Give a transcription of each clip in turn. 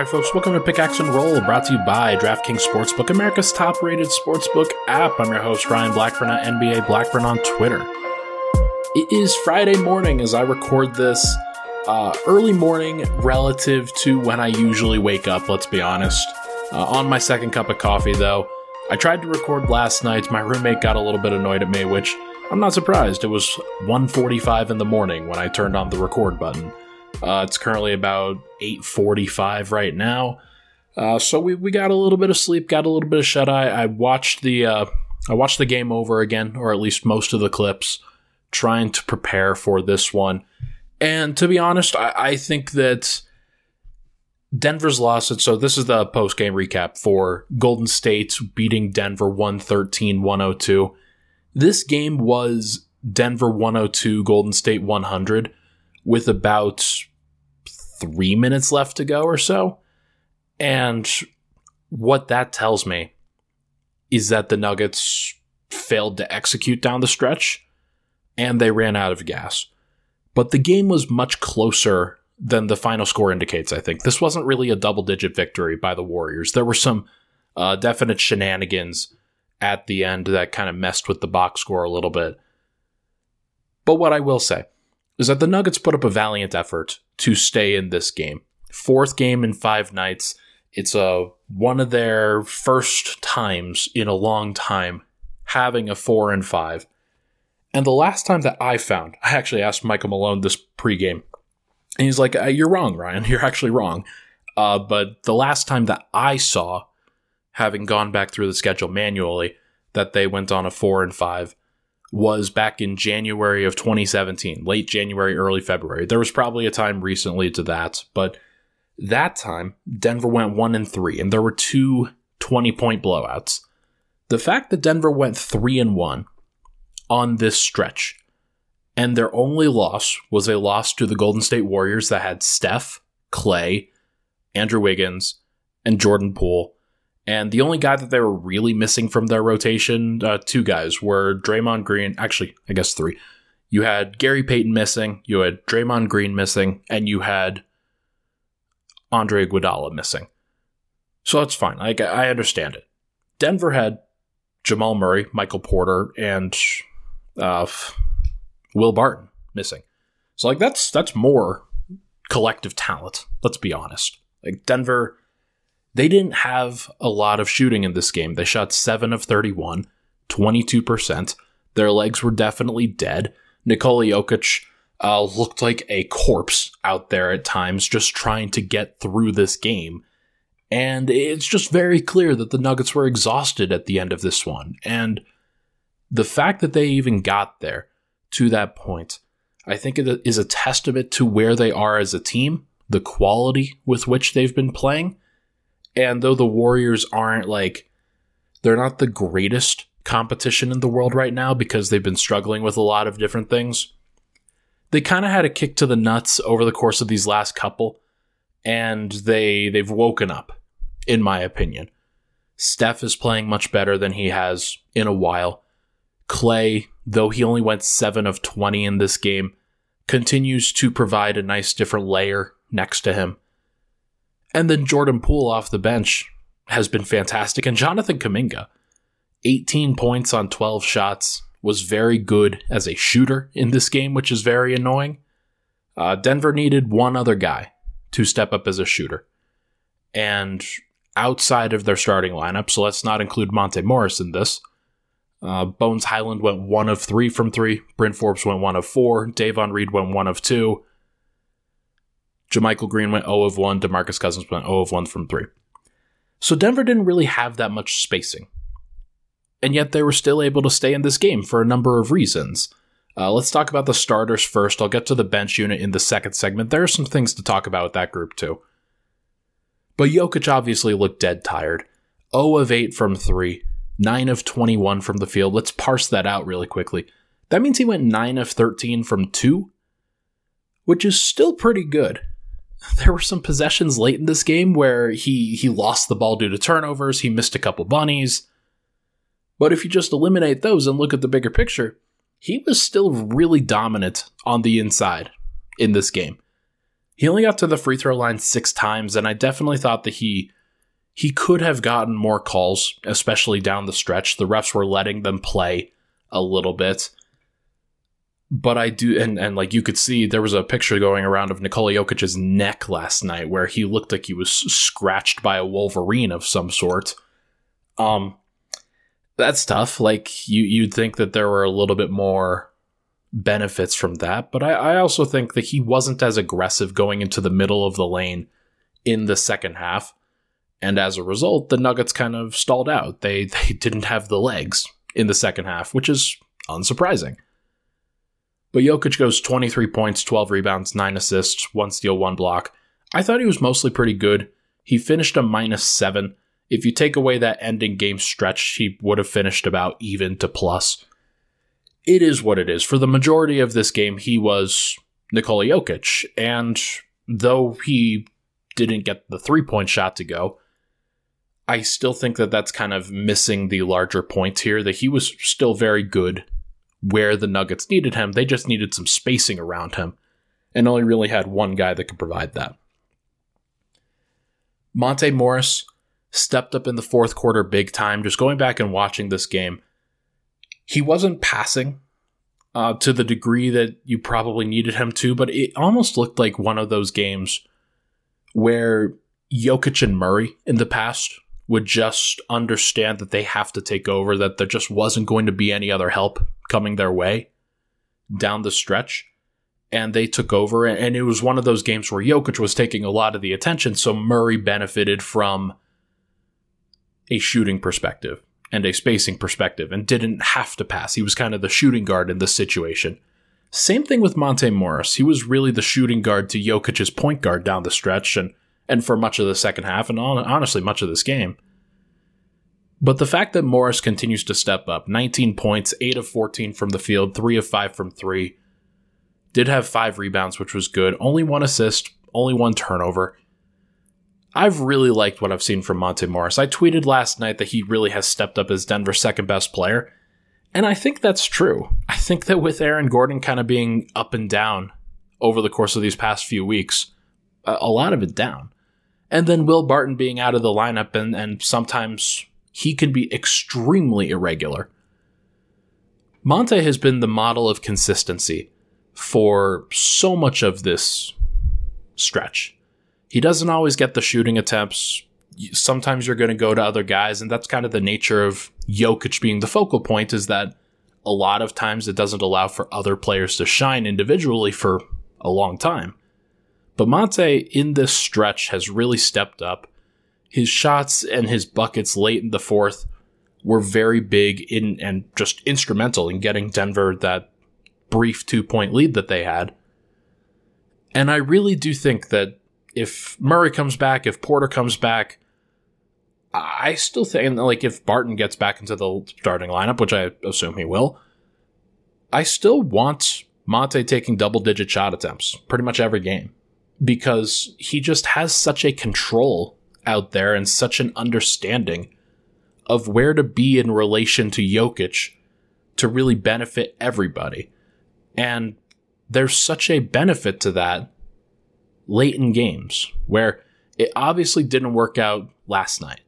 Right, folks, welcome to Pickaxe and Roll, brought to you by DraftKings Sportsbook, America's top rated sportsbook app. I'm your host, Ryan Blackburn at NBA Blackburn on Twitter. It is Friday morning as I record this. Uh, early morning relative to when I usually wake up, let's be honest. Uh, on my second cup of coffee, though. I tried to record last night. My roommate got a little bit annoyed at me, which I'm not surprised. It was 1:45 in the morning when I turned on the record button. Uh, it's currently about 8:45 right now. Uh, so we, we got a little bit of sleep, got a little bit of shut eye. I watched the uh, I watched the game over again, or at least most of the clips, trying to prepare for this one. And to be honest, I, I think that Denver's loss. And so this is the post game recap for Golden State beating Denver 113 102. This game was Denver 102, Golden State 100, with about three minutes left to go or so. And what that tells me is that the Nuggets failed to execute down the stretch and they ran out of gas. But the game was much closer than the final score indicates, I think. This wasn't really a double digit victory by the Warriors. There were some uh, definite shenanigans at the end that kind of messed with the box score a little bit. But what I will say is that the Nuggets put up a valiant effort to stay in this game. Fourth game in five nights. It's a uh, one of their first times in a long time having a four and five. And the last time that I found, I actually asked Michael Malone this pregame, and he's like, uh, "You're wrong, Ryan. You're actually wrong." Uh, but the last time that I saw, having gone back through the schedule manually, that they went on a four and five was back in January of 2017, late January, early February. There was probably a time recently to that, but that time Denver went 1 and 3 and there were two 20 point blowouts. The fact that Denver went 3 and 1 on this stretch and their only loss was a loss to the Golden State Warriors that had Steph, Klay, Andrew Wiggins, and Jordan Poole and the only guy that they were really missing from their rotation, uh, two guys, were Draymond Green. Actually, I guess three. You had Gary Payton missing, you had Draymond Green missing, and you had Andre Iguodala missing. So that's fine. I, I understand it. Denver had Jamal Murray, Michael Porter, and uh, Will Barton missing. So like that's that's more collective talent. Let's be honest. Like Denver they didn't have a lot of shooting in this game. They shot 7 of 31, 22%. Their legs were definitely dead. Nikola Jokic uh, looked like a corpse out there at times, just trying to get through this game. And it's just very clear that the Nuggets were exhausted at the end of this one. And the fact that they even got there to that point, I think it is a testament to where they are as a team, the quality with which they've been playing, and though the Warriors aren't like, they're not the greatest competition in the world right now because they've been struggling with a lot of different things, they kind of had a kick to the nuts over the course of these last couple, and they they've woken up, in my opinion. Steph is playing much better than he has in a while. Klay, though he only went 7 of 20 in this game, continues to provide a nice different layer next to him. And then Jordan Poole off the bench has been fantastic. And Jonathan Kuminga, 18 points on 12 shots, was very good as a shooter in this game, which is very annoying. Uh, Denver needed one other guy to step up as a shooter. And outside of their starting lineup, so let's not include Monte Morris in this. Uh, Bones Hyland went one of three from three. Bryn Forbes went one of four. Davon Reed went one of two. JaMychal Green went 0 of 1. DeMarcus Cousins went 0 of 1 from 3. So Denver didn't really have that much spacing. And yet they were still able to stay in this game for a number of reasons. Uh, let's talk about the starters first. I'll get to the bench unit in the second segment. There are some things to talk about with that group too. But Jokic obviously looked dead tired. 0 of 8 from 3, 9 of 21 from the field. Let's parse that out really quickly. That means he went 9 of 13 from 2, which is still pretty good there were some possessions late in this game where he he lost the ball due to turnovers, he missed a couple bunnies. But if you just eliminate those and look at the bigger picture, he was still really dominant on the inside in this game. He only got to the free throw line six times, and I definitely thought that he he could have gotten more calls, especially down the stretch. The refs were letting them play a little bit. But I do, and, and like you could see, there was a picture going around of Nikola Jokic's neck last night where he looked like he was scratched by a Wolverine of some sort. Um, that's tough. Like you, you'd think that there were a little bit more benefits from that, but I, I also think that he wasn't as aggressive going into the middle of the lane in the second half. And as a result, the Nuggets kind of stalled out. They they didn't have the legs in the second half, which is unsurprising. But Jokic goes 23 points, 12 rebounds, 9 assists, 1 steal, 1 block. I thought he was mostly pretty good. He finished a minus 7. If you take away that ending game stretch, he would have finished about even to plus. It is what it is. For the majority of this game, he was Nikola Jokic. And though he didn't get the three point shot to go, I still think that that's kind of missing the larger point here that he was still very good where the Nuggets needed him. They just needed some spacing around him and only really had one guy that could provide that. Monte Morris stepped up in the fourth quarter big time. Just going back and watching this game, he wasn't passing uh, to the degree that you probably needed him to, but it almost looked like one of those games where Jokic and Murray in the past would just understand that they have to take over, that there just wasn't going to be any other help coming their way down the stretch. And they took over, and it was one of those games where Jokic was taking a lot of the attention, so Murray benefited from a shooting perspective and a spacing perspective and didn't have to pass. He was kind of the shooting guard in this situation. Same thing with Monte Morris. He was really the shooting guard to Jokic's point guard down the stretch, and and for much of the second half, and honestly, much of this game. But the fact that Morris continues to step up 19 points, 8 of 14 from the field, 3 of 5 from 3, did have 5 rebounds, which was good, only one assist, only one turnover. I've really liked what I've seen from Monte Morris. I tweeted last night that he really has stepped up as Denver's second best player. And I think that's true. I think that with Aaron Gordon kind of being up and down over the course of these past few weeks, a lot of it down, and then Will Barton being out of the lineup, and, and sometimes he can be extremely irregular. Monte has been the model of consistency for so much of this stretch. He doesn't always get the shooting attempts. Sometimes you're going to go to other guys, and that's kind of the nature of Jokic being the focal point, is that a lot of times it doesn't allow for other players to shine individually for a long time. But Monte in this stretch has really stepped up. His shots and his buckets late in the fourth were very big in and just instrumental in getting Denver that brief two point lead that they had. And I really do think that if Murray comes back, if Porter comes back, I still think like if Barton gets back into the starting lineup, which I assume he will, I still want Monte taking double digit shot attempts pretty much every game because he just has such a control out there and such an understanding of where to be in relation to Jokic to really benefit everybody. And there's such a benefit to that late in games where it obviously didn't work out last night.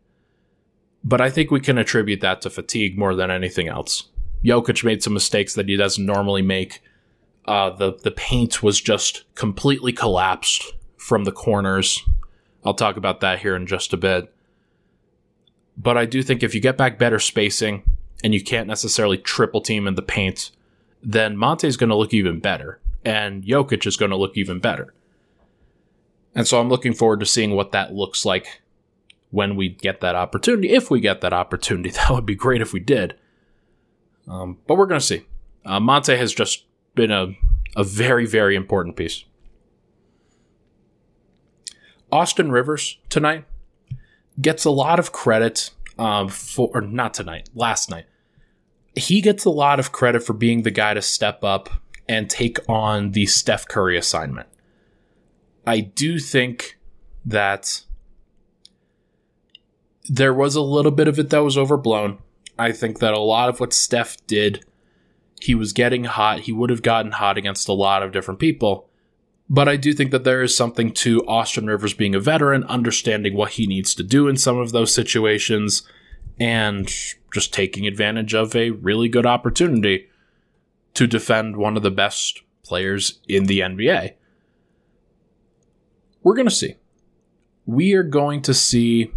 But I think we can attribute that to fatigue more than anything else. Jokic made some mistakes that he doesn't normally make uh, the the paint was just completely collapsed from the corners. I'll talk about that here in just a bit. But I do think if you get back better spacing and you can't necessarily triple team in the paint, then Monte's going to look even better, and Jokic is going to look even better. And so I'm looking forward to seeing what that looks like when we get that opportunity. If we get that opportunity, that would be great if we did. Um, but we're going to see. Uh, Monte has just been a, a very, very important piece. Austin Rivers tonight gets a lot of credit um, for, or not tonight, last night. He gets a lot of credit for being the guy to step up and take on the Steph Curry assignment. I do think that there was a little bit of it that was overblown. I think that a lot of what Steph did he was getting hot. He would have gotten hot against a lot of different people. But I do think that there is something to Austin Rivers being a veteran, understanding what he needs to do in some of those situations, and just taking advantage of a really good opportunity to defend one of the best players in the NBA. We're going to see. We are going to see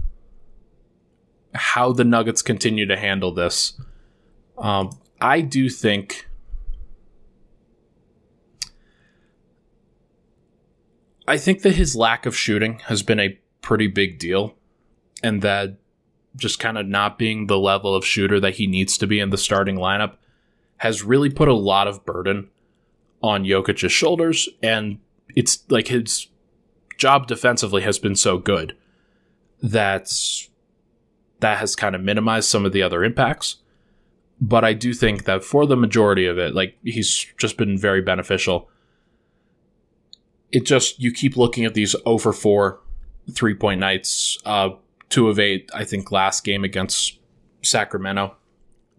how the Nuggets continue to handle this. Um, I do think. I think that his lack of shooting has been a pretty big deal, and that just kind of not being the level of shooter that he needs to be in the starting lineup has really put a lot of burden on Jokic's shoulders, and it's like his job defensively has been so good that that has kind of minimized some of the other impacts. But I do think that for the majority of it, like he's just been very beneficial. It just you keep looking at these over four three point nights, uh, two of eight, I think last game against Sacramento.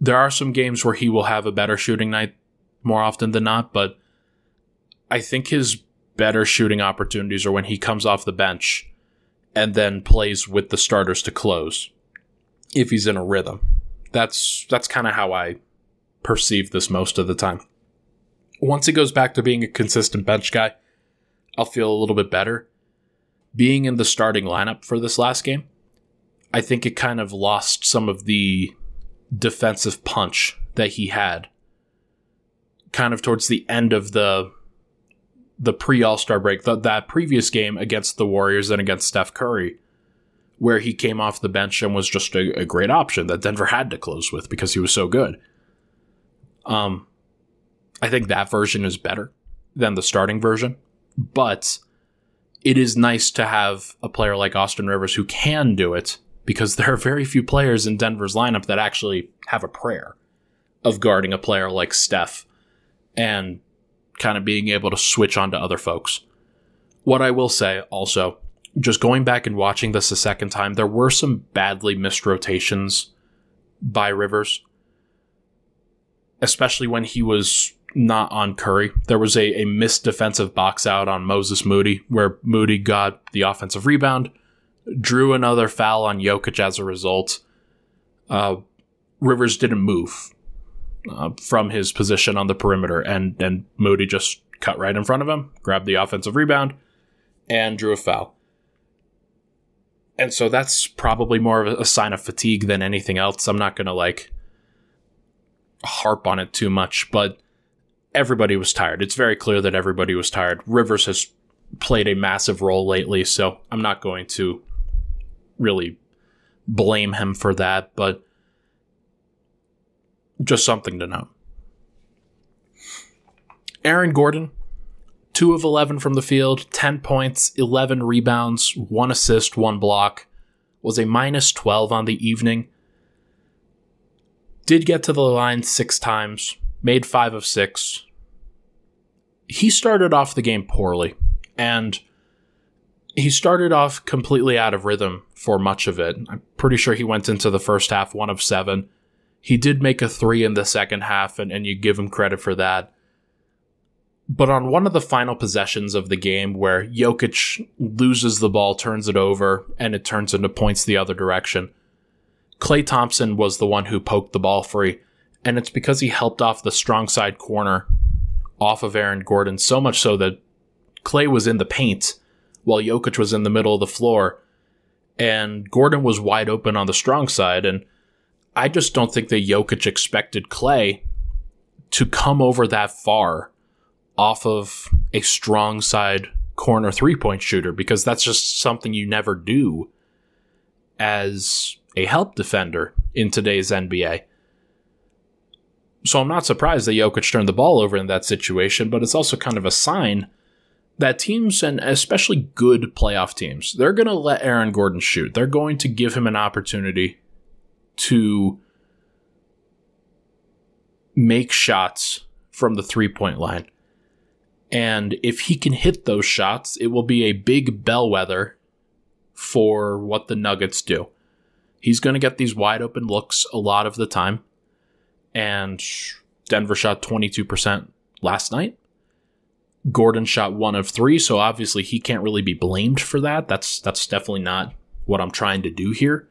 There are some games where he will have a better shooting night more often than not, but I think his better shooting opportunities are when he comes off the bench and then plays with the starters to close if he's in a rhythm. That's that's kind of how I perceive this most of the time. Once he goes back to being a consistent bench guy, I'll feel a little bit better. Being in the starting lineup for this last game, I think it kind of lost some of the defensive punch that he had kind of towards the end of the the pre All Star break, the, that previous game against the Warriors and against Steph Curry, where he came off the bench and was just a, a great option that Denver had to close with because he was so good. Um, I think that version is better than the starting version, but it is nice to have a player like Austin Rivers who can do it because there are very few players in Denver's lineup that actually have a prayer of guarding a player like Steph and kind of being able to switch on to other folks. What I will say also, just going back and watching this a second time, there were some badly missed rotations by Rivers, especially when he was not on Curry. There was a, a missed defensive box out on Moses Moody where Moody got the offensive rebound, drew another foul on Jokic as a result. Uh, Rivers didn't move uh, from his position on the perimeter, and and Moody just cut right in front of him, grabbed the offensive rebound, and drew a foul. And so that's probably more of a sign of fatigue than anything else. I'm not going to like harp on it too much, but everybody was tired. It's very clear that everybody was tired. Rivers has played a massive role lately, so I'm not going to really blame him for that, but just something to note. Aaron Gordon, 2 of 11 from the field, 10 points, 11 rebounds, 1 assist, 1 block, was a minus 12 on the evening. Did get to the line 6 times, made 5 of 6. He started off the game poorly, and he started off completely out of rhythm for much of it. I'm pretty sure he went into the first half 1 of 7 he did make a three in the second half, and, and you give him credit for that. But on one of the final possessions of the game where Jokic loses the ball, turns it over, and it turns into points the other direction, Klay Thompson was the one who poked the ball free. And it's because he helped off the strong side corner off of Aaron Gordon, so much so that Klay was in the paint while Jokic was in the middle of the floor. And Gordon was wide open on the strong side. And I just don't think that Jokic expected Klay to come over that far off of a strong side corner three point shooter because that's just something you never do as a help defender in today's NBA. So I'm not surprised that Jokic turned the ball over in that situation, but it's also kind of a sign that teams, and especially good playoff teams, they're going to let Aaron Gordon shoot. They're going to give him an opportunity to make shots from the three point line. And if he can hit those shots, it will be a big bellwether for what the Nuggets do. He's going to get these wide open looks a lot of the time. And Denver shot 22% last night. Gordon shot one of three, so obviously he can't really be blamed for that. That's that's definitely not what I'm trying to do here.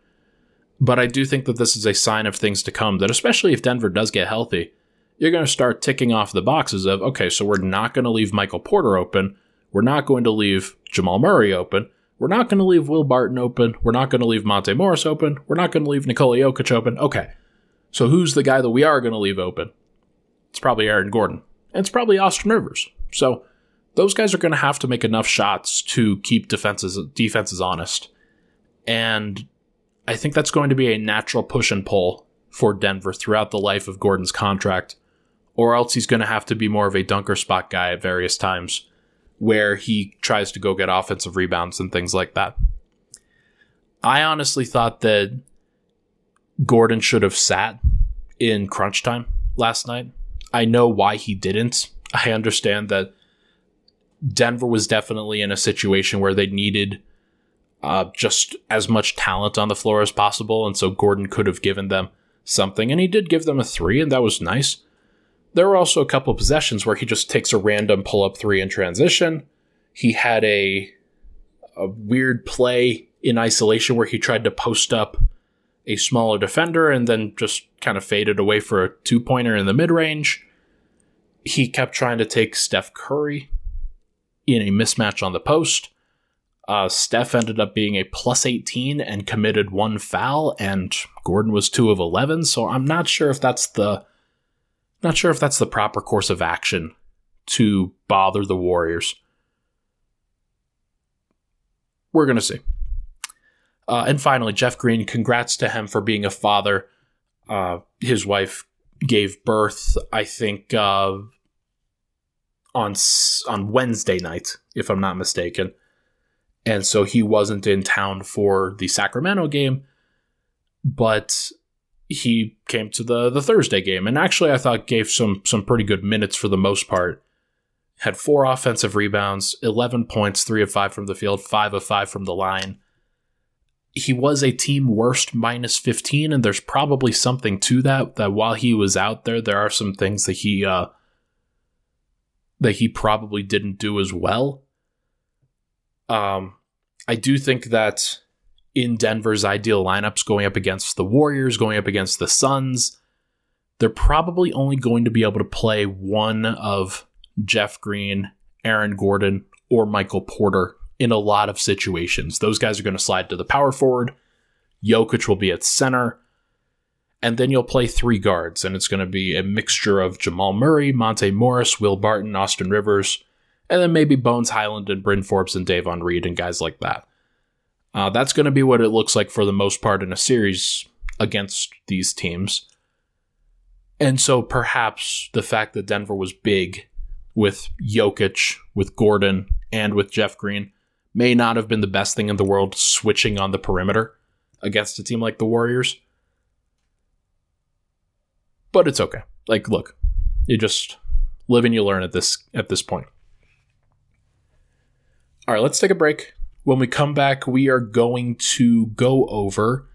But I do think that this is a sign of things to come. That especially if Denver does get healthy, you're going to start ticking off the boxes of okay, so we're not going to leave Michael Porter open. We're not going to leave Jamal Murray open. We're not going to leave Will Barton open. We're not going to leave Monte Morris open. We're not going to leave Nikola Jokic open. Okay. So who's the guy that we are going to leave open? It's probably Aaron Gordon. And it's probably Austin Rivers. So those guys are going to have to make enough shots to keep defenses defenses honest. And I think that's going to be a natural push and pull for Denver throughout the life of Gordon's contract. Or else he's going to have to be more of a dunker spot guy at various times where he tries to go get offensive rebounds and things like that. I honestly thought that Gordon should have sat in crunch time last night. I know why he didn't. I understand that Denver was definitely in a situation where they needed uh, just as much talent on the floor as possible, and so Gordon could have given them something, and he did give them a three, and that was nice. There were also a couple of possessions where he just takes a random pull up three in transition. He had a a weird play in isolation where he tried to post up a smaller defender and then just kind of faded away for a two pointer in the mid range. He kept trying to take Steph Curry in a mismatch on the post. Uh, Steph ended up being a plus 18 and committed one foul, and Gordon was two of 11. So I'm not sure if that's the not sure if that's the proper course of action to bother the Warriors. We're going to see. Uh, and finally, Jeff Green, congrats to him for being a father. Uh, his wife gave birth, I think, uh, on on Wednesday night, if I'm not mistaken. And so he wasn't in town for the Sacramento game, but he came to the the Thursday game and actually I thought gave some some pretty good minutes for the most part. Had four offensive rebounds, 11 points, 3 of 5 from the field, 5 of 5 from the line. He was a team worst minus 15 and there's probably something to that that while he was out there there are some things that he uh that he probably didn't do as well. Um I do think that in Denver's ideal lineups going up against the Warriors, going up against the Suns, they're probably only going to be able to play one of Jeff Green, Aaron Gordon, or Michael Porter in a lot of situations. Those guys are going to slide to the power forward. Jokic will be at center. And then you'll play three guards, and it's going to be a mixture of Jamal Murray, Monte Morris, Will Barton, Austin Rivers, and then maybe Bones Hyland and Bryn Forbes and Davon Reed and guys like that. Uh, that's going to be what it looks like for the most part in a series against these teams. And so perhaps the fact that Denver was big with Jokic, with Gordon, and with Jeff Green may not have been the best thing in the world switching on the perimeter against a team like the Warriors. But it's okay. Like, look, you just live and you learn at this at this point. All right, let's take a break. When we come back, we are going to go over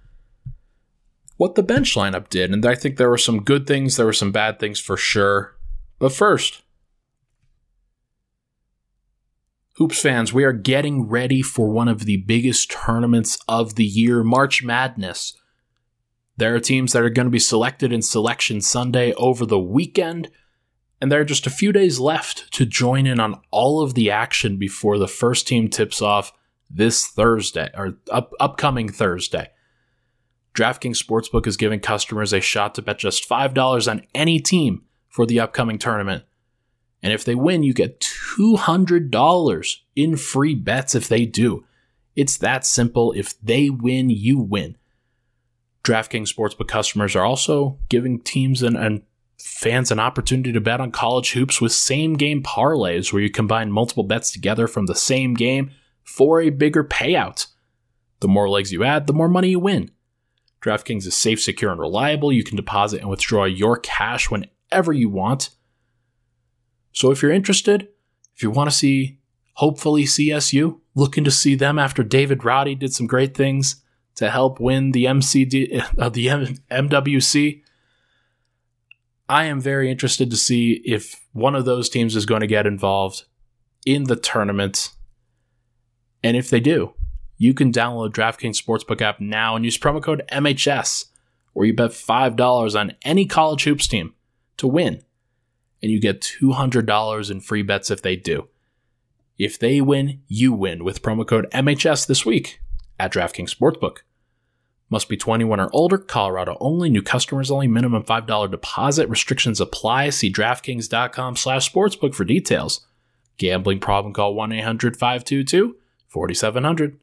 what the bench lineup did. And I think there were some good things, there were some bad things for sure. But first, Hoops fans, we are getting ready for one of the biggest tournaments of the year, March Madness. There are teams that are going to be selected in Selection Sunday over the weekend, and there are just a few days left to join in on all of the action before the first team tips off this Thursday or up, upcoming Thursday. DraftKings Sportsbook is giving customers a shot to bet just $5 on any team for the upcoming tournament. And if they win, you get $200 in free bets if they do. It's that simple. If they win, you win. DraftKings Sportsbook customers are also giving teams and, and fans an opportunity to bet on college hoops with same game parlays where you combine multiple bets together from the same game for a bigger payout. The more legs you add, the more money you win. DraftKings is safe, secure, and reliable. You can deposit and withdraw your cash whenever you want. So if you're interested, if you want to see, hopefully, CSU, looking to see them after David Roddy did some great things to help win the MCD, uh, the M- MWC. I am very interested to see if one of those teams is going to get involved in the tournament. And if they do, you can download DraftKings Sportsbook app now and use promo code MHS, where you bet $5 on any college hoops team to win. And you get $200 in free bets if they do. If they win, you win with promo code MHS this week at DraftKings Sportsbook. Must be 21 or older, Colorado only, new customers only, minimum $5 deposit, restrictions apply. See DraftKings.com slash sportsbook for details. Gambling problem, call 4700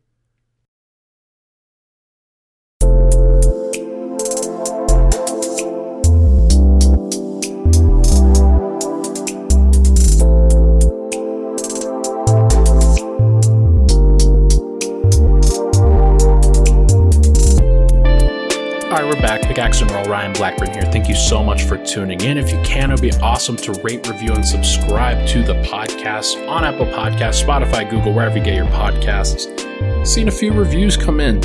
1-800-522-4700. Pickaxe and Roll, Ryan Blackburn here. Thank you so much for tuning in. If you can, it'd be awesome to rate, review, and subscribe to the podcast on Apple Podcasts, Spotify, Google, wherever you get your podcasts. Seen a few reviews come in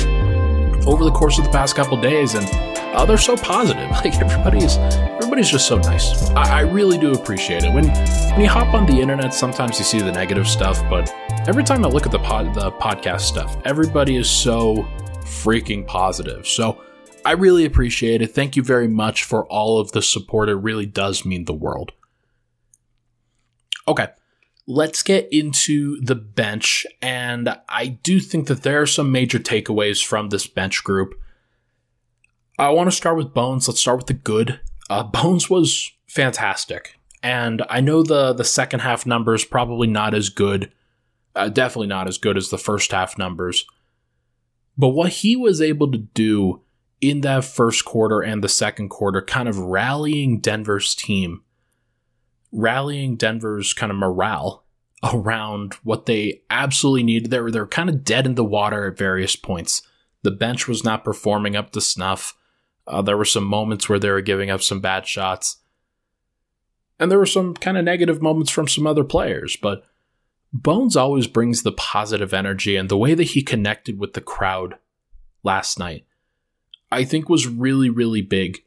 over the course of the past couple days, and uh, they're so positive. Like everybody's, everybody's just so nice. I, I really do appreciate it. When when you hop on the internet, sometimes you see the negative stuff, but every time I look at the pod, the podcast stuff, everybody is so freaking positive. So I really appreciate it. Thank you very much for all of the support. It really does mean the world. Okay, let's get into the bench. And I do think that there are some major takeaways from this bench group. I want to start with Bones. Let's start with the good. Uh, Bones was fantastic. And I know the, the second half numbers probably not as good, uh, definitely not as good as the first half numbers. But what he was able to do in that first quarter and the second quarter, kind of rallying Denver's team, rallying Denver's kind of morale around what they absolutely needed. They were, they were kind of dead in the water at various points. The bench was not performing up to snuff. Uh, there were some moments where they were giving up some bad shots. And there were some kind of negative moments from some other players, but Bones always brings the positive energy and the way that he connected with the crowd last night I think was really, really big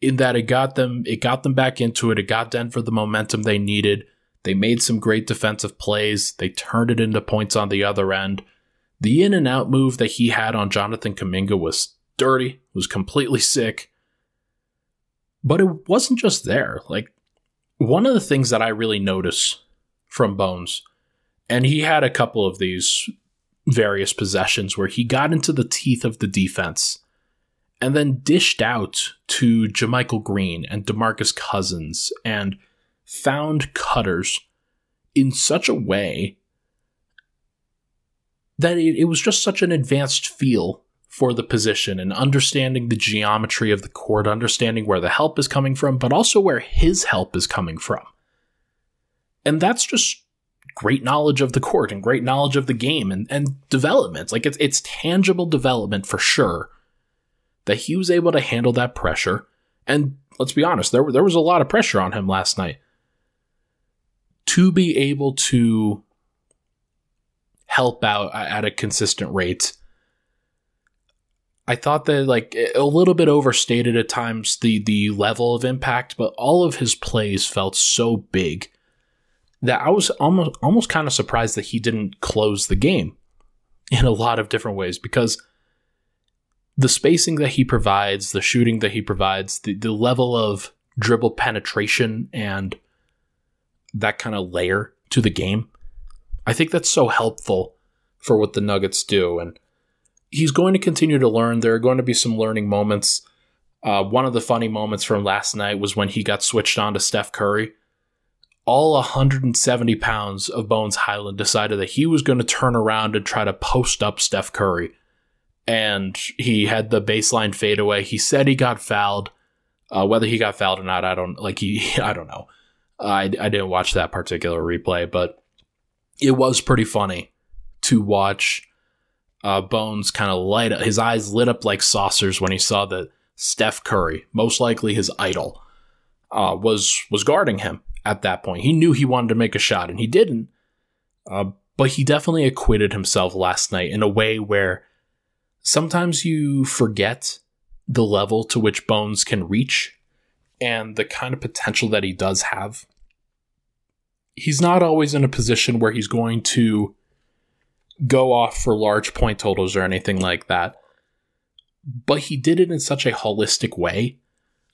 in that it got them it got them back into it. It got Denver the momentum they needed. They made some great defensive plays. They turned it into points on the other end. The in and out move that he had on Jonathan Kuminga was dirty, was completely sick. But it wasn't just there. Like one of the things that I really notice from Bones, and he had a couple of these various possessions where he got into the teeth of the defense and then dished out to JaMychal Green and DeMarcus Cousins and found cutters in such a way that it, it was just such an advanced feel for the position and understanding the geometry of the court, understanding where the help is coming from, but also where his help is coming from. And that's just great knowledge of the court and great knowledge of the game and, and development. Like it's it's tangible development for sure that he was able to handle that pressure. And let's be honest, there, there was a lot of pressure on him last night. To be able to help out at a consistent rate, I thought that like a little bit overstated at times the the level of impact, but all of his plays felt so big that I was almost almost kind of surprised that he didn't close the game in a lot of different ways because the spacing that he provides, the shooting that he provides, the, the level of dribble penetration and that kind of layer to the game, I think that's so helpful for what the Nuggets do. And he's going to continue to learn. There are going to be some learning moments. Uh, one of the funny moments from last night was when he got switched on to Steph Curry. All 170 pounds of Bones Hyland decided that he was going to turn around and try to post up Steph Curry and he had the baseline fadeaway. He said he got fouled. Uh, whether he got fouled or not, I don't like he. I don't know. I I didn't watch that particular replay, but it was pretty funny to watch uh, Bones kind of light up. His eyes lit up like saucers when he saw that Steph Curry, most likely his idol, uh, was was guarding him at that point. He knew he wanted to make a shot, and he didn't. Uh, but he definitely acquitted himself last night in a way where sometimes you forget the level to which Bones can reach and the kind of potential that he does have. he's not always in a position where he's going to go off for large point totals or anything like that. But he did it in such a holistic way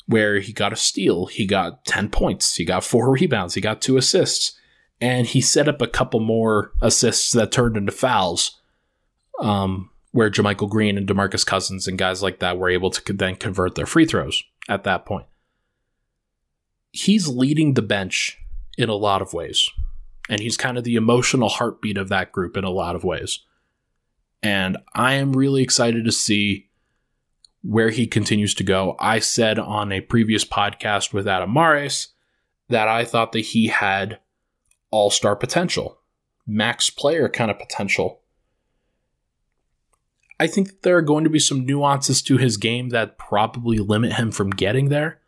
where he got a steal, he got 10 points, he got four rebounds, he got two assists, and he set up a couple more assists that turned into fouls. Um, where JaMychal Green and DeMarcus Cousins and guys like that were able to then convert their free throws at that point. He's leading the bench in a lot of ways. And he's kind of the emotional heartbeat of that group in a lot of ways. And I am really excited to see where he continues to go. I said on a previous podcast with Adam Mares that I thought that he had all star potential, max player kind of potential. I think there are going to be some nuances to his game that probably limit him from getting there.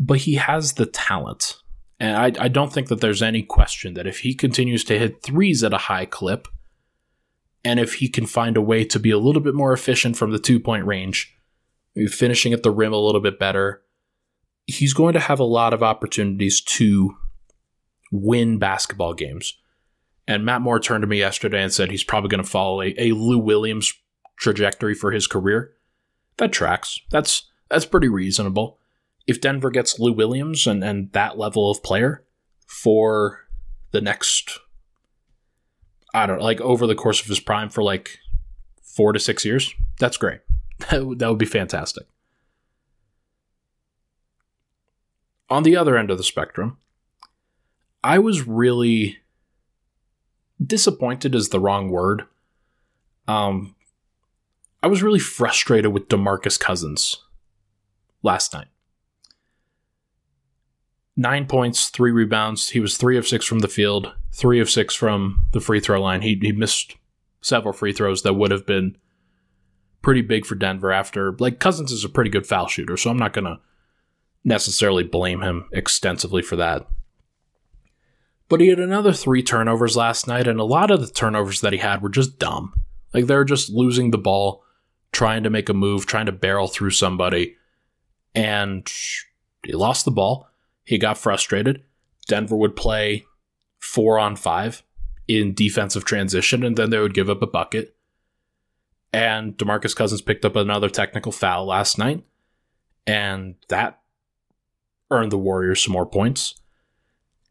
But he has the talent. And I, I don't think that there's any question that if he continues to hit threes at a high clip, and if he can find a way to be a little bit more efficient from the two point range, finishing at the rim a little bit better, he's going to have a lot of opportunities to win basketball games. And Matt Moore turned to me yesterday and said he's probably going to follow a, a Lou Williams trajectory for his career. That tracks. That's that's pretty reasonable if Denver gets Lou Williams and, and that level of player for the next, I don't know, like over the course of his prime for like four to six years, that's great. That, that would be fantastic. On the other end of the spectrum, I was really disappointed is the wrong word. Um, I was really frustrated with DeMarcus Cousins last night nine points, three rebounds. He was three of six from the field, three of six from the free throw line. He, he missed several free throws that would have been pretty big for Denver after. Like, Cousins is a pretty good foul shooter, so I'm not going to necessarily blame him extensively for that. But he had another three turnovers last night, and a lot of the turnovers that he had were just dumb. Like, they were just losing the ball, trying to make a move, trying to barrel through somebody, and he lost the ball he got frustrated. Denver would play four on five in defensive transition, and then they would give up a bucket. And Demarcus Cousins picked up another technical foul last night, and that earned the Warriors some more points.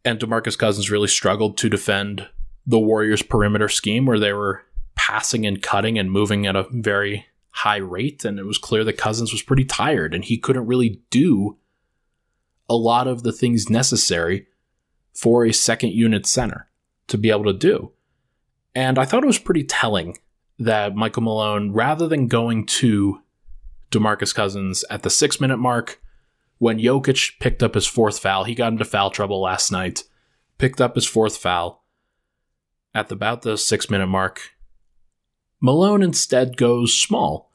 And Demarcus Cousins really struggled to defend the Warriors' perimeter scheme, where they were passing and cutting and moving at a very high rate. And it was clear that Cousins was pretty tired, and he couldn't really do a lot of the things necessary for a second unit center to be able to do. And I thought it was pretty telling that Michael Malone, rather than going to Demarcus Cousins at the six minute mark, when Jokic picked up his fourth foul, he got into foul trouble last night, picked up his fourth foul at about the six minute mark. Malone instead goes small.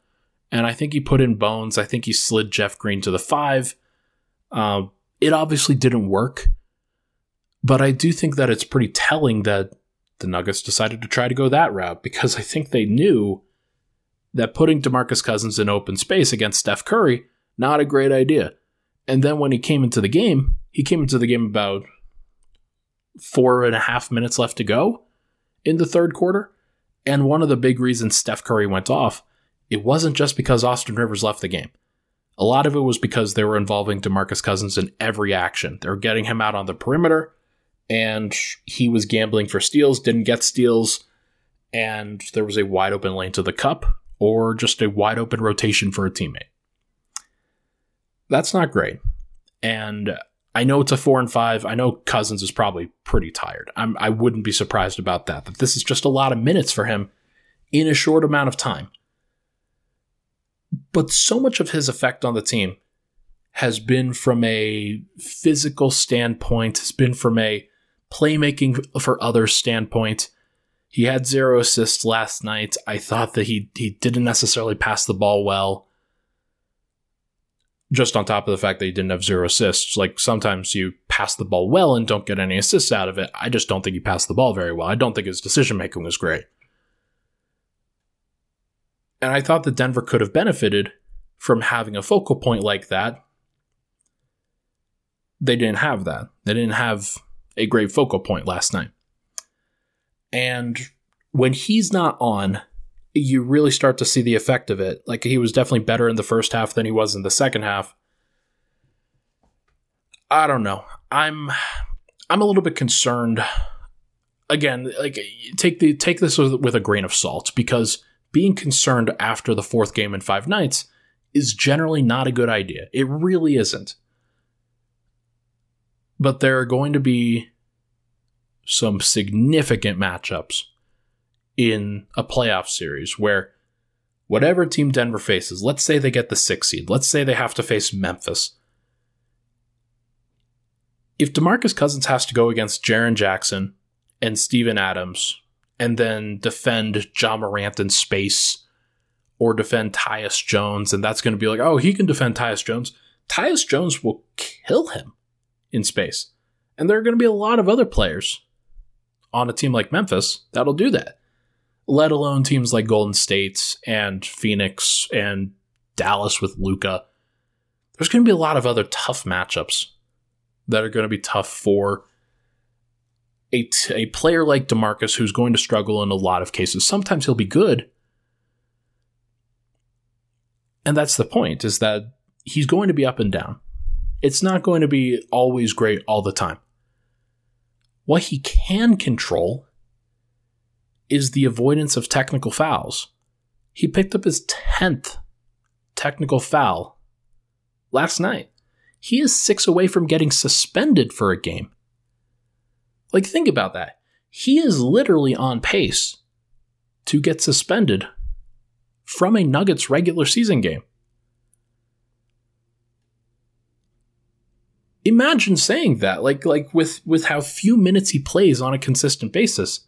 And I think he put in bones. I think he slid Jeff Green to the five. Uh, it obviously didn't work, but I do think that it's pretty telling that the Nuggets decided to try to go that route because I think they knew that putting DeMarcus Cousins in open space against Steph Curry, not a great idea. And then when he came into the game, he came into the game about four and a half minutes left to go in the third quarter. And one of the big reasons Steph Curry went off, it wasn't just because Austin Rivers left the game. A lot of it was because they were involving DeMarcus Cousins in every action. They were getting him out on the perimeter, and he was gambling for steals, didn't get steals, and there was a wide open lane to the cup or just a wide open rotation for a teammate. That's not great. And I know it's a four and five. I know Cousins is probably pretty tired. I'm, I wouldn't be surprised about that. That this is just a lot of minutes for him in a short amount of time. But so much of his effect on the team has been from a physical standpoint, has been from a playmaking for others standpoint. He had zero assists last night. I thought that he he didn't necessarily pass the ball well. Just on top of the fact that he didn't have zero assists, like sometimes you pass the ball well and don't get any assists out of it. I just don't think he passed the ball very well. I don't think his decision making was great. And I thought that Denver could have benefited from having a focal point like that. They didn't have that. They didn't have a great focal point last night. And when he's not on, you really start to see the effect of it. Like he was definitely better in the first half than he was in the second half. I don't know. I'm I'm a little bit concerned. Again, like take the take this with, with a grain of salt because being concerned after the fourth game in five nights is generally not a good idea. It really isn't. But there are going to be some significant matchups in a playoff series where whatever team Denver faces, let's say they get the six seed, let's say they have to face Memphis. If DeMarcus Cousins has to go against Jaren Jackson and Steven Adams and then defend Ja Morant in space or defend Tyus Jones, and that's going to be like, oh, he can defend Tyus Jones. Tyus Jones will kill him in space. And there are going to be a lot of other players on a team like Memphis that'll do that let alone teams like Golden State and Phoenix and Dallas with Luka. There's going to be a lot of other tough matchups that are going to be tough for a, t- a player like DeMarcus who's going to struggle in a lot of cases. Sometimes he'll be good. And that's the point is that he's going to be up and down. It's not going to be always great all the time. What he can control is the avoidance of technical fouls. He picked up his 10th technical foul last night. He is six away from getting suspended for a game. Like, think about that. He is literally on pace to get suspended from a Nuggets regular season game. Imagine saying that, like, like with, with how few minutes he plays on a consistent basis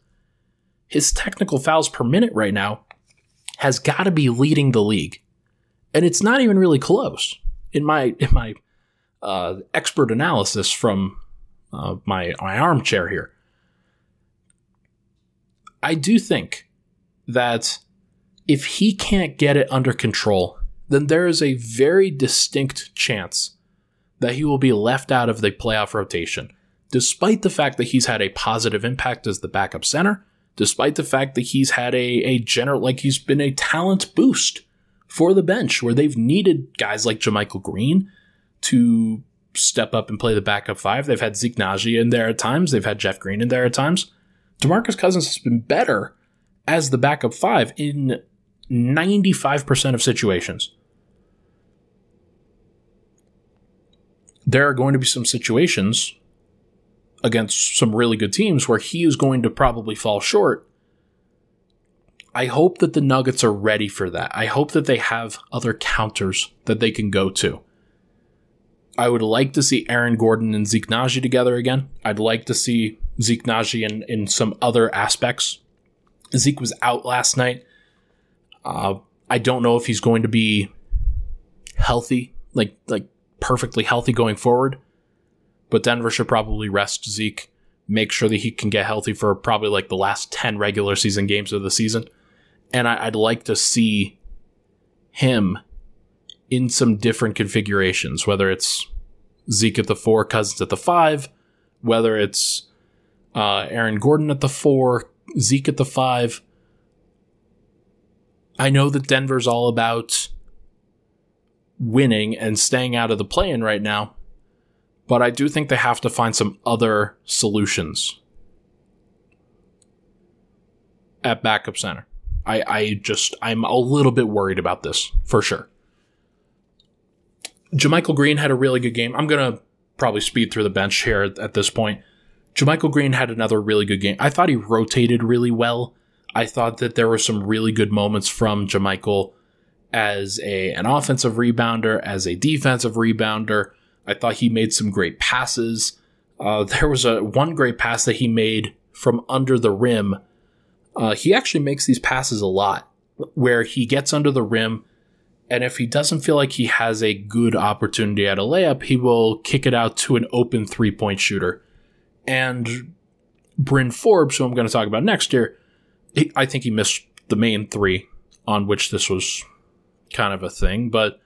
his technical fouls per minute right now has got to be leading the league, and it's not even really close in my in my uh, expert analysis from uh, my my armchair here. I do think that if he can't get it under control, then there is a very distinct chance that he will be left out of the playoff rotation, despite the fact that he's had a positive impact as the backup center despite the fact that he's had a, a general, like he's been a talent boost for the bench where they've needed guys like JaMychal Green to step up and play the backup five. They've had Zeke Nnaji in there at times. They've had Jeff Green in there at times. DeMarcus Cousins has been better as the backup five in 95% of situations. There are going to be some situations against some really good teams where he is going to probably fall short. I hope that the Nuggets are ready for that. I hope that they have other counters that they can go to. I would like to see Aaron Gordon and Zeke Nnaji together again. I'd like to see Zeke Nnaji in, in some other aspects. Zeke was out last night. Uh, I don't know if he's going to be healthy, like like perfectly healthy going forward but Denver should probably rest Zeke, make sure that he can get healthy for probably like the last 10 regular season games of the season. And I, would like to see him in some different configurations, whether it's Zeke at the four, Cousins at the five, whether it's uh, Aaron Gordon at the four, Zeke at the five. I know that Denver's all about winning and staying out of the play in right now, but I do think they have to find some other solutions at backup center. I, I just, I'm a little bit worried about this for sure. JaMychal Green had a really good game. I'm going to probably speed through the bench here at, at this point. JaMychal Green had another really good game. I thought he rotated really well. I thought that there were some really good moments from JaMychal as a an offensive rebounder, as a defensive rebounder. I thought he made some great passes. Uh, there was a one great pass that he made from under the rim. Uh, he actually makes these passes a lot, where he gets under the rim, and if he doesn't feel like he has a good opportunity at a layup, he will kick it out to an open three point shooter. And Bryn Forbes, who I'm going to talk about next year, he, I think he missed the main three on which this was kind of a thing, but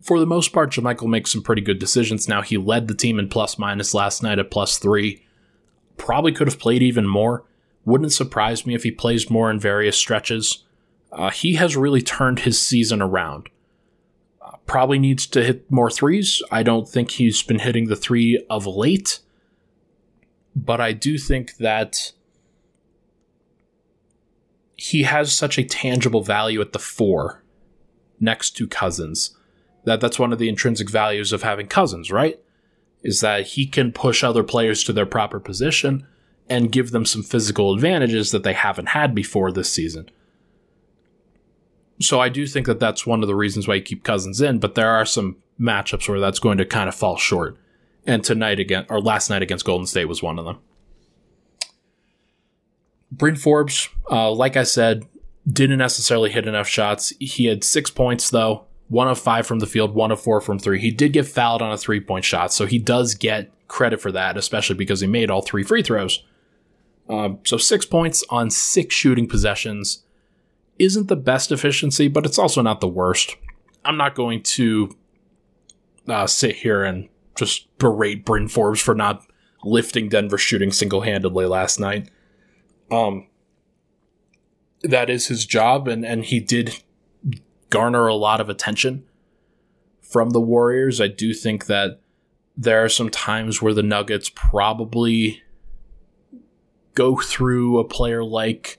for the most part, JaMychal makes some pretty good decisions. Now, he led the team in plus minus last night at plus three. Probably could have played even more. Wouldn't surprise me if he plays more in various stretches. Uh, he has really turned his season around. Uh, probably needs to hit more threes. I don't think he's been hitting the three of late, but I do think that he has such a tangible value at the four next to Cousins that that's one of the intrinsic values of having Cousins, right? Is that he can push other players to their proper position and give them some physical advantages that they haven't had before this season. So I do think that that's one of the reasons why you keep Cousins in, but there are some matchups where that's going to kind of fall short. And tonight again, or last night against Golden State was one of them. Bryn Forbes, uh, like I said, didn't necessarily hit enough shots. He had six points though, one of five from the field, one of four from three. He did get fouled on a three point shot, so he does get credit for that, especially because he made all three free throws. Um, so six points on six shooting possessions isn't the best efficiency, but it's also not the worst. I'm not going to uh, sit here and just berate Bryn Forbes for not lifting Denver shooting single handedly last night. Um, that is his job, and, and he did garner a lot of attention from the Warriors. I do think that there are some times where the Nuggets probably go through a player like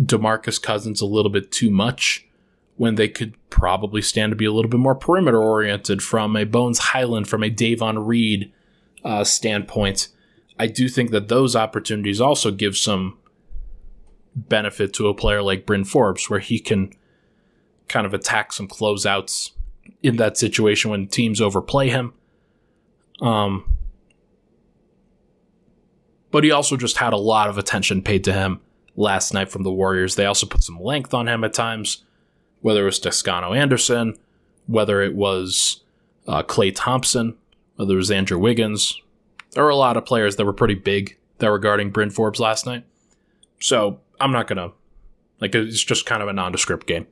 DeMarcus Cousins a little bit too much when they could probably stand to be a little bit more perimeter oriented from a Bones Hyland, from a Davon Reed uh, standpoint. I do think that those opportunities also give some benefit to a player like Bryn Forbes, where he can kind of attack some closeouts in that situation when teams overplay him. Um, but he also just had a lot of attention paid to him last night from the Warriors. They also put some length on him at times, whether it was Toscano Anderson, whether it was uh, Klay Thompson, whether it was Andrew Wiggins. There were a lot of players that were pretty big that were guarding Bryn Forbes last night. So I'm not going to, like, it's just kind of a nondescript game.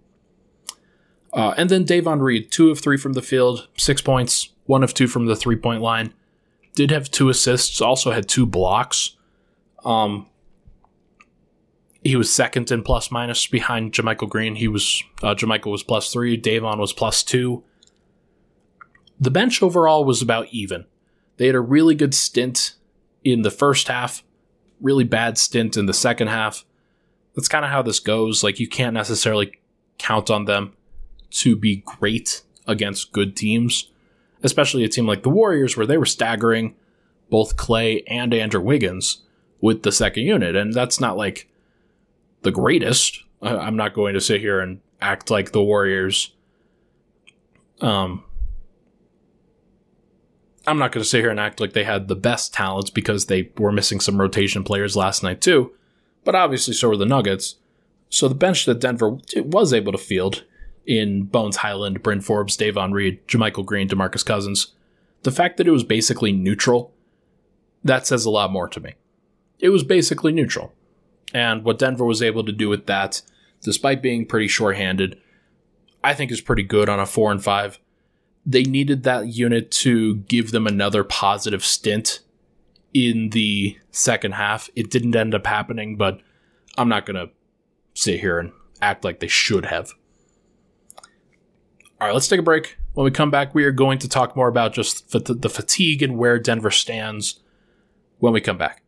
Uh, and then Davon Reed, two of three from the field, six points, one of two from the three point line. Did have two assists, also had two blocks. Um, he was second in plus minus behind JaMychal Green. He was uh, JaMychal was plus three, Davon was plus two. The bench overall was about even. They had a really good stint in the first half, really bad stint in the second half. That's kind of how this goes. Like you can't necessarily count on them to be great against good teams, especially a team like the Warriors, where they were staggering both Klay and Andrew Wiggins with the second unit. And that's not like the greatest. I'm not going to sit here and act like the Warriors. Um, I'm not going to sit here and act like they had the best talents because they were missing some rotation players last night, too. But obviously, so were the Nuggets. So the bench that Denver was able to field in Bones Hyland, Bryn Forbes, Davon Reed, JaMychal Green, DeMarcus Cousins, the fact that it was basically neutral, that says a lot more to me. It was basically neutral. And what Denver was able to do with that, despite being pretty shorthanded, I think is pretty good on a four and five. They needed that unit to give them another positive stint in the second half. It didn't end up happening, but I'm not going to sit here and act like they should have. All right, let's take a break. When we come back, we are going to talk more about just the fatigue and where Denver stands when we come back.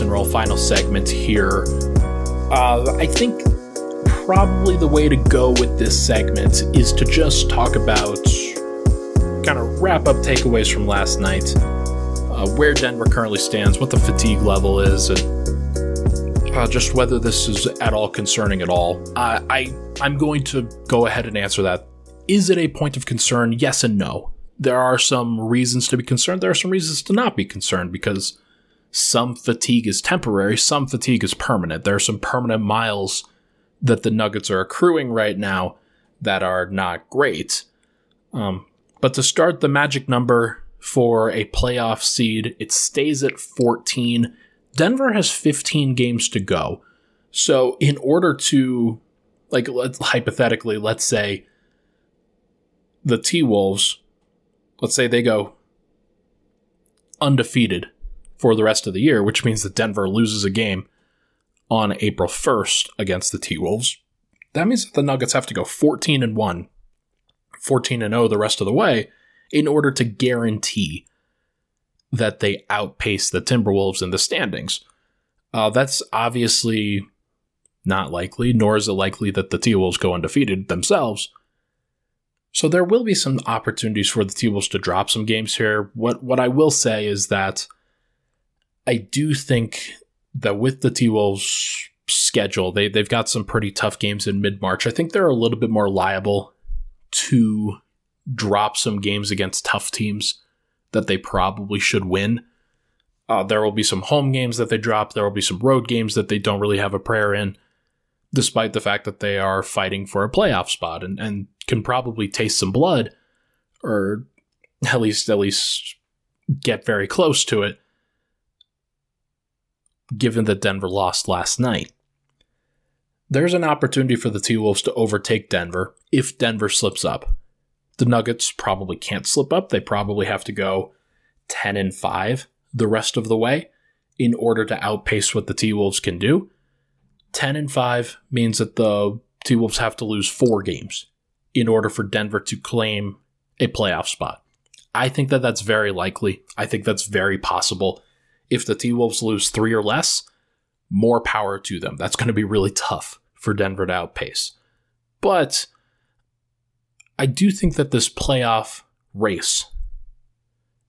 And roll final segment here. Uh, I think probably the way to go with this segment is to just talk about kind of wrap up takeaways from last night, uh, where Denver currently stands, what the fatigue level is, and uh, just whether this is at all concerning at all. Uh, I I'm going to go ahead and answer that. Is it a point of concern? Yes and no. There are some reasons to be concerned. There are some reasons to not be concerned because some fatigue is temporary, some fatigue is permanent. There are some permanent miles that the Nuggets are accruing right now that are not great. Um, but to start the magic number for a playoff seed, it stays at 14. Denver has 15 games to go. So, in order to, like, let's, hypothetically, let's say the T Wolves, let's say they go undefeated for the rest of the year, which means that Denver loses a game on April 1st against the T Wolves. That means that the Nuggets have to go 14 and 1, 14 and 0 the rest of the way in order to guarantee that they outpace the Timberwolves in the standings. Uh, that's obviously not likely, nor is it likely that the T Wolves go undefeated themselves. So there will be some opportunities for the T Wolves to drop some games here. What what I will say is that I do think that with the T Wolves schedule, they they've got some pretty tough games in mid March. I think they're a little bit more liable to drop some games against tough teams that they probably should win. Uh, there will be some home games that they drop. There will be some road games that they don't really have a prayer in, despite the fact that they are fighting for a playoff spot and, and can probably taste some blood, or at least at least get very close to it. Given that Denver lost last night, there's an opportunity for the T Wolves to overtake Denver if Denver slips up. The Nuggets probably can't slip up. They probably have to go 10 and 5 the rest of the way in order to outpace what the T Wolves can do. 10 and 5 means that the T Wolves have to lose four games in order for Denver to claim a playoff spot. I think that that's very likely. I think that's very possible. If the T Wolves lose three or less, more power to them. That's going to be really tough for Denver to outpace. But I do think that this playoff race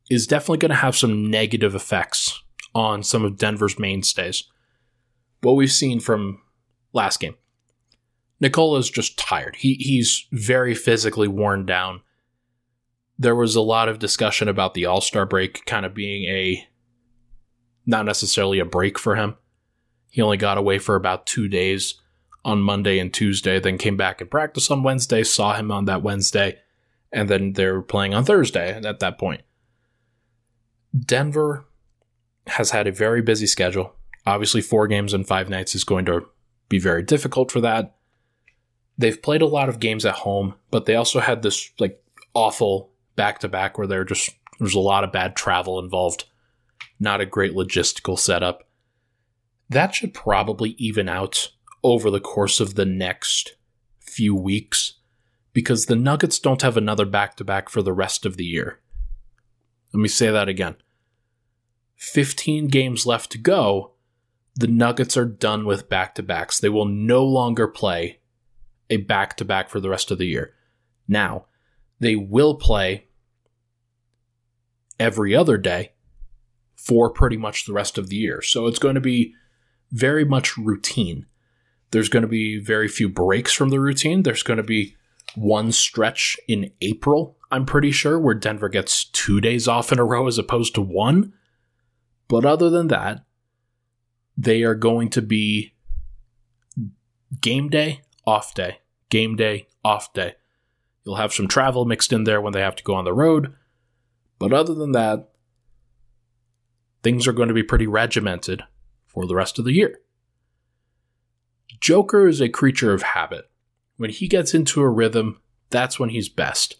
is definitely going to have some negative effects on some of Denver's mainstays. What we've seen from last game. Nikola is just tired. He he's very physically worn down. There was a lot of discussion about the All-Star break kind of being a not necessarily a break for him. He only got away for about 2 days on Monday and Tuesday, then came back and practiced on Wednesday, saw him on that Wednesday, and then they were playing on Thursday at that point. Denver has had a very busy schedule. Obviously, four games in five nights is going to be very difficult for that. They've played a lot of games at home, but they also had this like awful back to back where there just there's a lot of bad travel involved. Not a great logistical setup. That should probably even out over the course of the next few weeks because the Nuggets don't have another back to back for the rest of the year. Let me say that again. 15 games left to go. The Nuggets are done with back to backs. They will no longer play a back to back for the rest of the year. Now, they will play every other day for pretty much the rest of the year. So it's going to be very much routine. There's going to be very few breaks from the routine. There's going to be one stretch in April, I'm pretty sure, where Denver gets two days off in a row as opposed to one. But other than that, they are going to be game day, off day, game day, off day. You'll have some travel mixed in there when they have to go on the road. But other than that, things are going to be pretty regimented for the rest of the year. Joker is a creature of habit. When he gets into a rhythm, that's when he's best.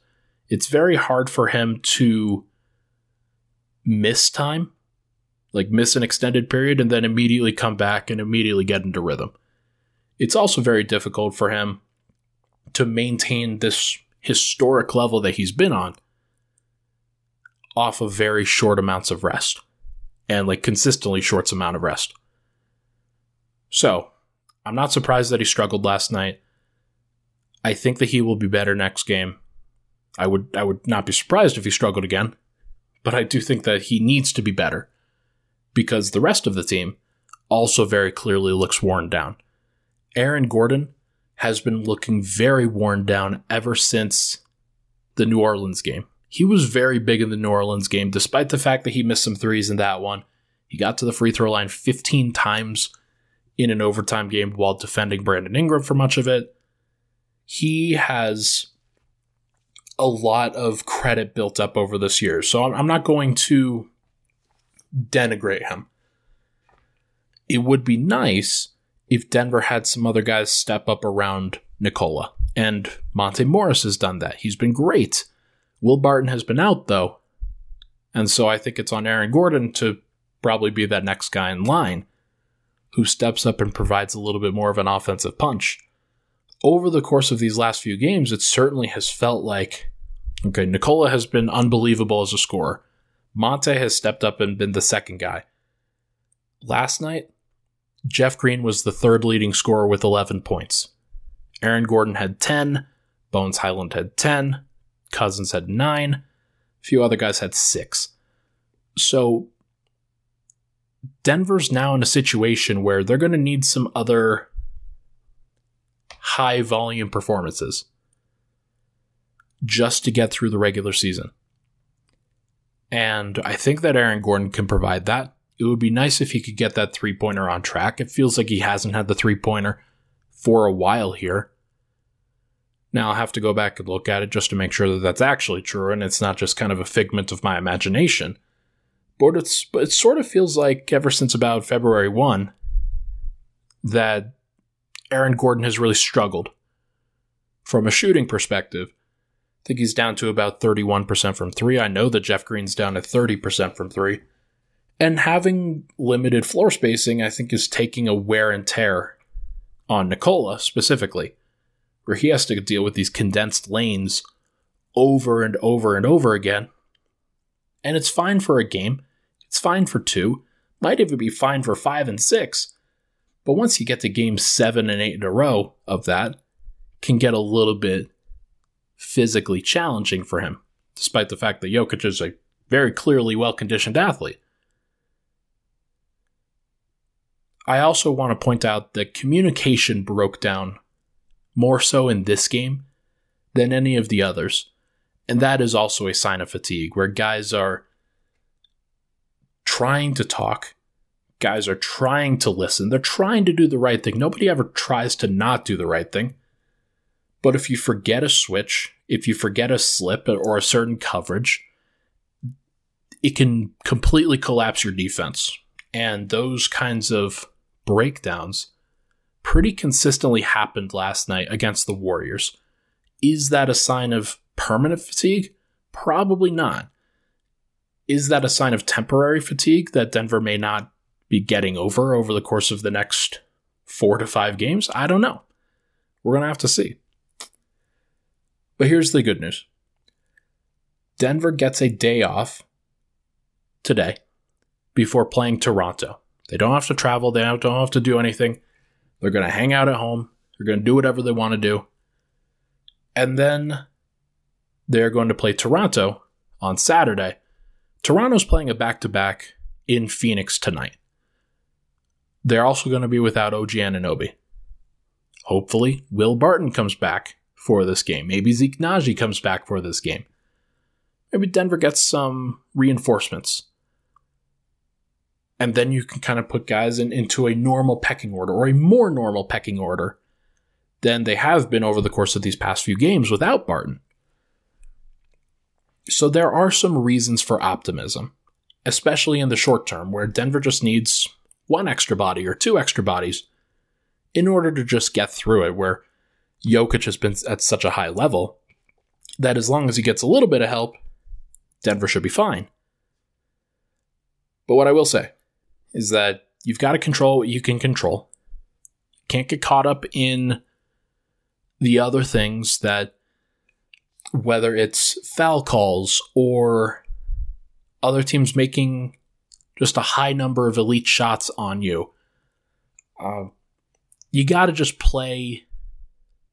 It's very hard for him to miss time, like miss an extended period, and then immediately come back and immediately get into rhythm. It's also very difficult for him to maintain this historic level that he's been on off of very short amounts of rest and like consistently short amount of rest. So, I'm not surprised that he struggled last night. I think that he will be better next game. I would I would not be surprised if he struggled again, but I do think that he needs to be better because the rest of the team also very clearly looks worn down. Aaron Gordon has been looking very worn down ever since the New Orleans game. He was very big in the New Orleans game, despite the fact that he missed some threes in that one. He got to the free throw line 15 times in an overtime game while defending Brandon Ingram for much of it. He has a lot of credit built up over this year. So I'm not going to denigrate him. It would be nice if Denver had some other guys step up around Nikola. And Monte Morris has done that. He's been great. Will Barton has been out, though. And so I think it's on Aaron Gordon to probably be that next guy in line who steps up and provides a little bit more of an offensive punch. Over the course of these last few games, it certainly has felt like okay, Nikola has been unbelievable as a scorer. Monte has stepped up and been the second guy. Last night, Jeff Green was the third leading scorer with 11 points. Aaron Gordon had 10, Bones Hyland had 10, Cousins had 9, a few other guys had 6. So Denver's now in a situation where they're going to need some other high volume performances just to get through the regular season. And I think that Aaron Gordon can provide that. It would be nice if he could get that three pointer on track. It feels like he hasn't had the three pointer for a while here. Now I'll have to go back and look at it just to make sure that that's actually true and it's not just kind of a figment of my imagination. But it's it sort of feels like ever since about February 1 that Aaron Gordon has really struggled from a shooting perspective. I think he's down to about 31% from 3. I know that Jeff Green's down to 30% from 3. And having limited floor spacing, I think, is taking a wear and tear on Nikola specifically, where he has to deal with these condensed lanes over and over and over again. And it's fine for a game, it's fine for two, might even be fine for five and six. But once you get to game seven and eight in a row of that, can get a little bit physically challenging for him, despite the fact that Jokic is a very clearly well conditioned athlete. I also want to point out that communication broke down more so in this game than any of the others. And that is also a sign of fatigue, where guys are trying to talk, guys are trying to listen, they're trying to do the right thing. Nobody ever tries to not do the right thing. But if you forget a switch, if you forget a slip or a certain coverage, it can completely collapse your defense. And those kinds of breakdowns pretty consistently happened last night against the Warriors. Is that a sign of permanent fatigue? Probably not. Is that a sign of temporary fatigue that Denver may not be getting over over the course of the next four to five games? I don't know. We're going to have to see. But here's the good news Denver gets a day off today before playing Toronto. They don't have to travel. They don't have to do anything. They're going to hang out at home. They're going to do whatever they want to do. And then they're going to play Toronto on Saturday. Toronto's playing a back to back in Phoenix tonight. They're also going to be without OG Anunoby. Hopefully, Will Barton comes back for this game. Maybe Zeke Nnaji comes back for this game. Maybe Denver gets some reinforcements and then you can kind of put guys in, into a normal pecking order or a more normal pecking order than they have been over the course of these past few games without Barton. So there are some reasons for optimism, especially in the short term, where Denver just needs one extra body or two extra bodies in order to just get through it, where Jokic has been at such a high level that as long as he gets a little bit of help, Denver should be fine. But what I will say, is that you've got to control what you can control. Can't get caught up in the other things that, whether it's foul calls or other teams making just a high number of elite shots on you. Uh, you got to just play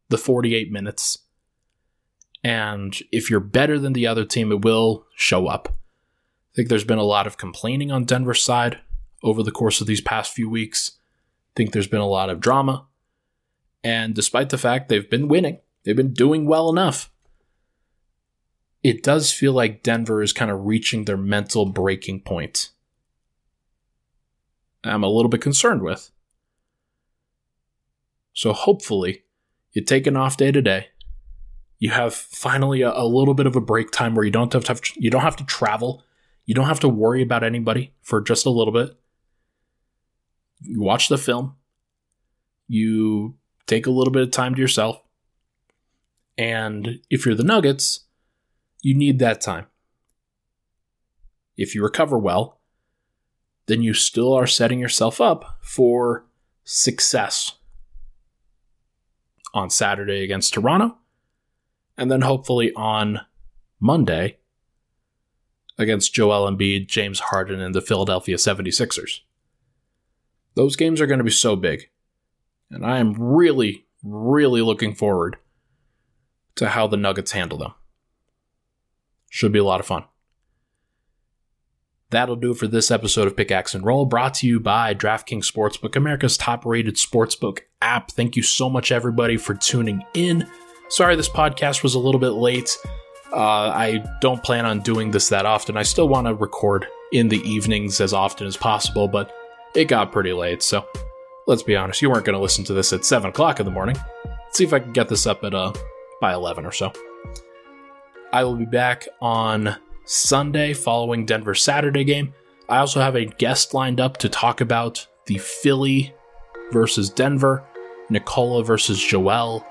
the 48 minutes. And if you're better than the other team, it will show up. I think there's been a lot of complaining on Denver's side over the course of these past few weeks. I think there's been a lot of drama. And despite the fact they've been winning, they've been doing well enough. It does feel like Denver is kind of reaching their mental breaking point. I'm a little bit concerned with. So hopefully, you take an off day today. You have finally a, a little bit of a break time where you don't have to have, you don't have to travel. You don't have to worry about anybody for just a little bit. You watch the film. You take a little bit of time to yourself. And if you're the Nuggets, you need that time. If you recover well, then you still are setting yourself up for success on Saturday against Toronto, and then hopefully on Monday against Joel Embiid, James Harden, and the Philadelphia 76ers. Those games are going to be so big. And I am really, really looking forward to how the Nuggets handle them. Should be a lot of fun. That'll do it for this episode of Pickaxe and Roll, brought to you by DraftKings Sportsbook, America's top rated sportsbook app. Thank you so much, everybody, for tuning in. Sorry this podcast was a little bit late. Uh, I don't plan on doing this that often. I still want to record in the evenings as often as possible, but it got pretty late, so let's be honest, you weren't going to listen to this at 7 o'clock in the morning. Let's see if I can get this up at uh, by 11 or so. I will be back on Sunday following Denver Saturday game. I also have a guest lined up to talk about the Philly versus Denver, Nikola versus Joel,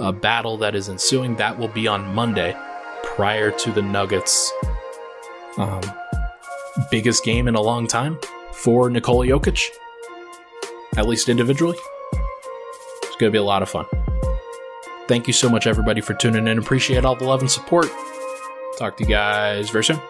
a battle that is ensuing. That will be on Monday prior to the Nuggets' um, biggest game in a long time for Nikola Jokic, at least individually. It's going to be a lot of fun. Thank you so much, everybody, for tuning in. Appreciate all the love and support. Talk to you guys very soon.